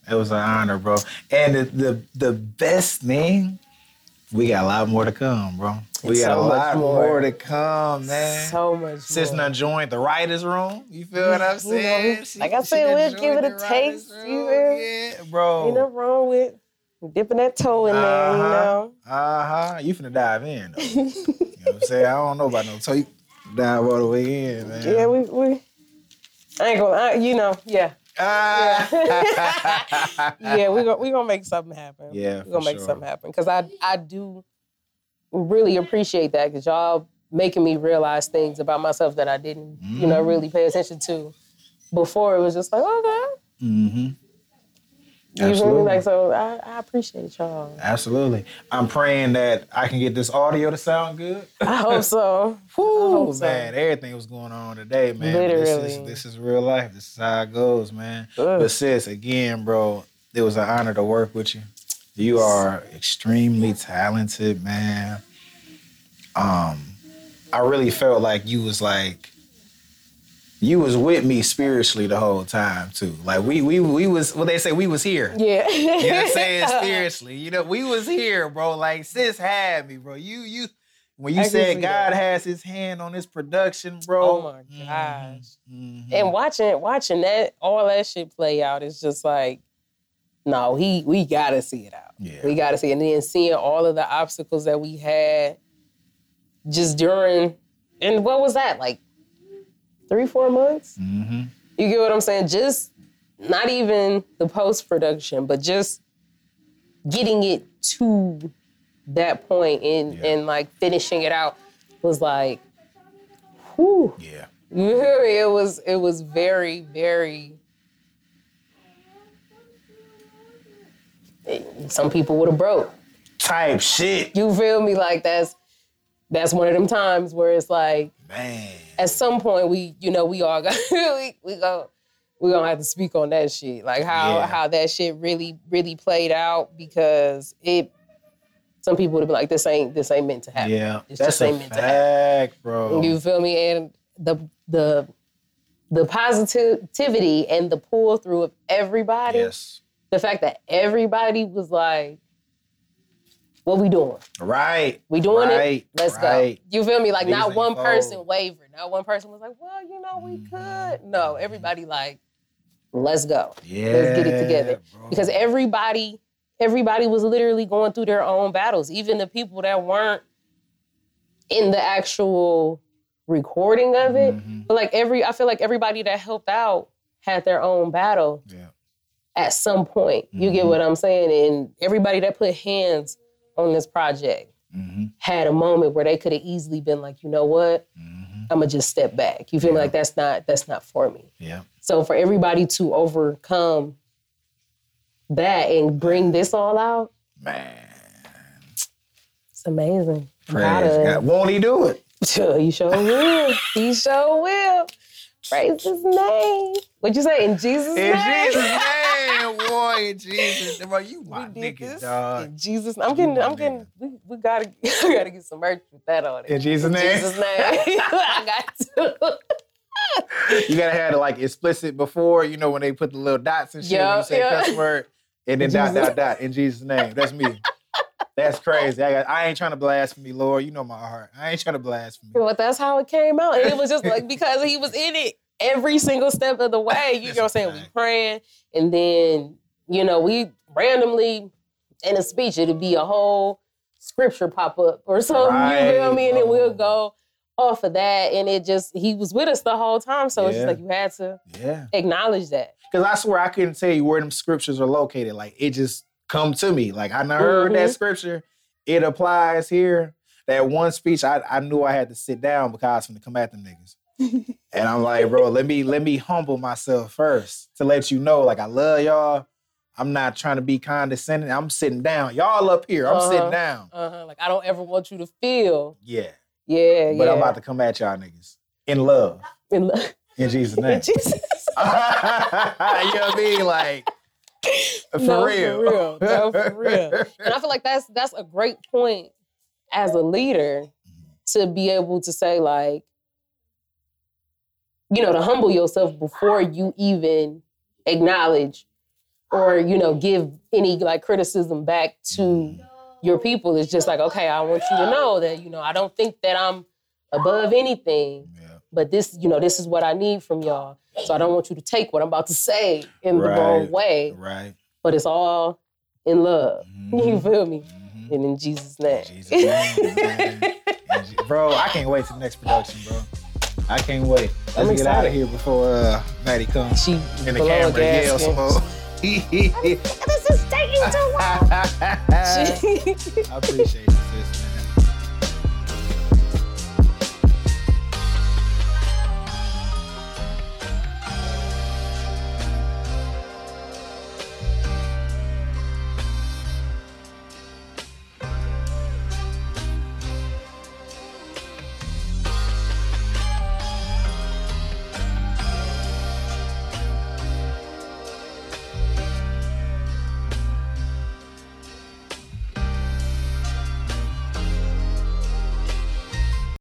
It was an honor, bro. And the the, the best thing, we got a lot more to come, bro. We It's got so a lot more. more. to come, man. So much. Sis done joined the writers' room. You feel what I'm You know, saying? She- like I said, we'll give it a taste, room. you feel? Yeah, bro. Ain't nothing wrong with dipping that toe in there, you know. Uh huh. You finna dive in. Though. you know what I'm saying? I don't know about no toe. You dive all the way in, man. Yeah, we we. I ain't gonna, I, you know, yeah, Ah. yeah. We gonna we gonna make something happen. Yeah, we're gonna make sure. something happen because I I do really appreciate that because y'all making me realize things about myself that I didn't you know really pay attention to before. It was just like okay, mm-hmm. You? Absolutely. Like so, I, I appreciate y'all. Absolutely. I'm praying that I can get this audio to sound good. I hope so. Whew, hope so. man, everything was going on today, man. This is, Literally. this is real life. This is how it goes, man. Ugh. But sis, again, bro, it was an honor to work with you. You are extremely talented, man. Um, I really felt like you was like you was with me spiritually the whole time too. Like we we we was what they say we was here. Yeah. You know what I'm saying? Spiritually. You know, we was here, bro. Like sis had me, bro. You you when you I said God that. has his hand on this production, bro. Oh my gosh. Mhm. And watching watching that all that shit play out is just like, no, he we gotta see it out. Yeah. We gotta see it. And then seeing all of the obstacles that we had just during and what was that? Like three, four months? Mhm. You get what I'm saying? Just not even the post production, but just getting it to that point in Yeah. and like finishing it out was like, whew. Yeah. You hear me? It was it was very very. Some people would have broke. Type shit. You feel me? Like that's that's one of them times where it's like Man. at some point we you know we all got we we go we're gonna have to speak on that shit like how Yeah. how that shit really really played out because it some people would have been like this ain't this ain't meant to happen Yeah. It's That's just a ain't meant to happen. fact, bro. You feel me? And the the the positivity and the pull through of everybody. yes. The fact that everybody was like, "What we doing? Right. We doing right, it? Let's right. go." You feel me? Like These not one person wavered. Not one person was like, "Well, you know, we Mm-hmm. could." No, everybody like, "Let's go. Yeah. Let's get it together." bro. Because everybody, everybody was literally going through their own battles. Even the people that weren't in the actual recording of it. Mhm. But like every, I feel like everybody that helped out had their own battle Yeah. at some point. You get Mhm. what I'm saying? And everybody that put hands on this project Mm-hmm. had a moment where they could have easily been like, you know what? Mm-hmm. I'm gonna just step back. You feel me? Yeah. Like that's not that's not for me. Yeah. So for everybody to overcome that and bring this all out, Man. it's amazing. Praise God. Won't he do it? it. He sure will. He sure will. Praise his name. What'd you say? In Jesus' name. In name. Jesus' name, boy, in Jesus. Bro, you my We nigga, this dog. in Jesus. I'm getting. I'm getting. We, we gotta. I gotta get some merch with that on it. In Jesus' name. Jesus' name. I got to. You gotta have the like explicit before, you know, when they put the little dots and shit when you say yeah. cuss word, and then dot Jesus. dot dot in Jesus' name. That's me. That's crazy. I, got, I ain't trying to blaspheme, Lord. You know my heart. I ain't trying to blaspheme. But that's how it came out, and it was just like because he was in it every single step of the way. You know what I'm saying? We praying, and then you know we randomly in a speech it'd be a whole scripture pop up or something. you feel Right. me? And then Oh. we'll go off of that, and it just he was with us the whole time. So it's just like you had to Yeah. acknowledge that. Because I swear I couldn't tell you where them scriptures are located. Like it just come to me. Like I heard that Mhm. scripture. It applies here. That one speech, I, I knew I had to sit down because I was gonna come at them niggas. and I'm like, bro, let me let me humble myself first to let you know, like I love y'all. I'm not trying to be condescending. I'm sitting down. Y'all up here. I'm Uh-huh. sitting down. Uh-huh. Like I don't ever want you to feel. Yeah. Yeah, But yeah. I'm about to come at y'all niggas in love. In lo- In Jesus' name. In Jesus. you know what I mean? Like for No, real. For real. No, for real. And I feel like that's that's a great point as a leader to be able to say, like, you know, to humble yourself before you even acknowledge or, you know, give any like criticism back to your people. It's just like, okay, I want you to know that, you know, I don't think that I'm above anything, Yeah. but this, you know, this is what I need from y'all. So I don't want you to take what I'm about to say in the wrong way Right. but it's all in love. Mhm. You feel me? Mhm. And in Jesus' name. Jesus' name, man. And Je- bro, I can't wait to the next production, bro. I can't wait. Let's I'm get out of here before uh, Maddie comes she in the below a camera yells some gasket. more. This is taking too long. I appreciate it.